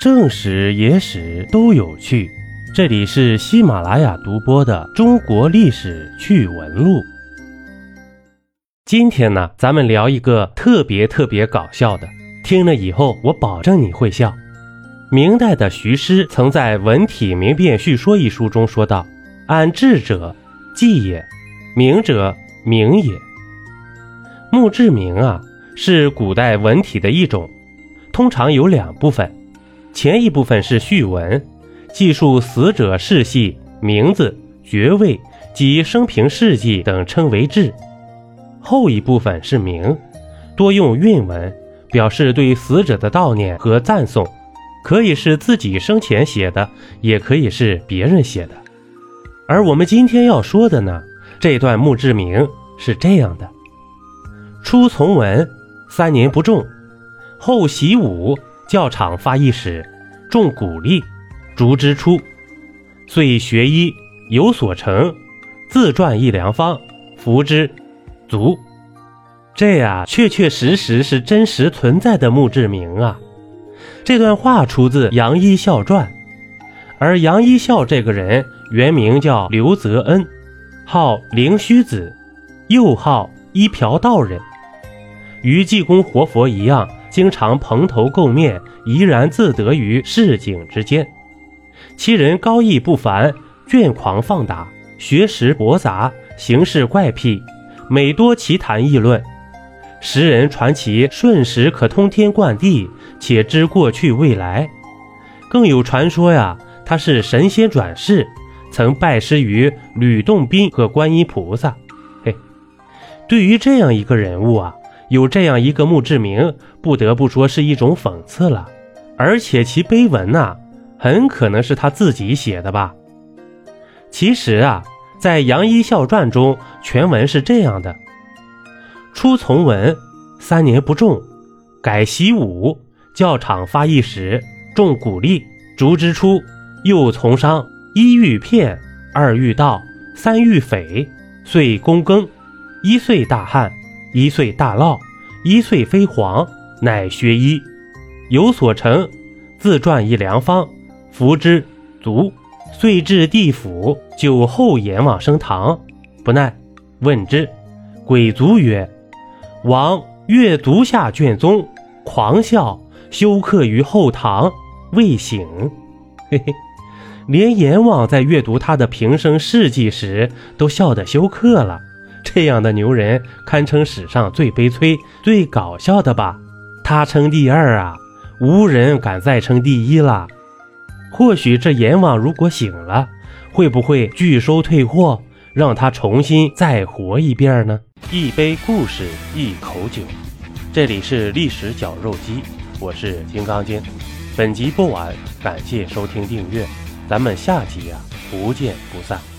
正史、野史都有趣。这里是喜马拉雅独播的《中国历史趣闻录》。今天呢，咱们聊一个特别特别搞笑的，听了以后我保证你会笑。明代的徐师曾在《文体明辨叙说》一书中说道：“安志者，纪也；明者，明也。”墓志铭啊，是古代文体的一种，通常有两部分。前一部分是序文，记述死者世系、名字、爵位及生平事迹等，称为志；后一部分是铭，多用韵文，表示对死者的悼念和赞颂，可以是自己生前写的，也可以是别人写的。而我们今天要说的呢，这段墓志铭是这样的：初从文，三年不中，后习武。教场发一矢，中鼓励，竹之出，遂学医，有所成，自撰一良方，服之，足。这呀，确确实实是真实存在的墓志铭啊。这段话出自《杨一孝传》，而杨一孝这个人原名叫刘泽恩，号灵虚子，又号一瓢道人，与济公活佛一样。经常蓬头垢面，怡然自得于市井之间。其人高义不凡，倦狂放达，学识博杂，行事怪癖，每多奇谈议论。时人传其瞬时可通天贯地，且知过去未来。更有传说呀，他是神仙转世，曾拜师于吕洞宾和观音菩萨。嘿，对于这样一个人物啊。有这样一个墓志铭，不得不说是一种讽刺了，而且其碑文呐，很可能是他自己写的吧。其实啊，在《杨一孝传》中，全文是这样的：初从文，三年不中，改习武，教场发一矢，中鼓励，竹之初，又从商，一遇骗，二遇盗，三遇匪，遂躬耕，一岁大旱。一岁大涝，一岁飞黄，乃学医，有所成，自撰一良方，服之足，遂至地府，酒后阎王升堂，不耐，问之，鬼卒曰：“王阅足下卷宗，狂笑，休克于后堂，未醒。”嘿嘿，连阎王在阅读他的平生事迹时，都笑得休克了。这样的牛人堪称史上最悲催、最搞笑的吧？他称第二啊，无人敢再称第一了。或许这阎王如果醒了，会不会拒收退货，让他重新再活一遍呢？一杯故事，一口酒，这里是历史绞肉机，我是金刚经。本集播完，感谢收听订阅，咱们下集呀，不见不散。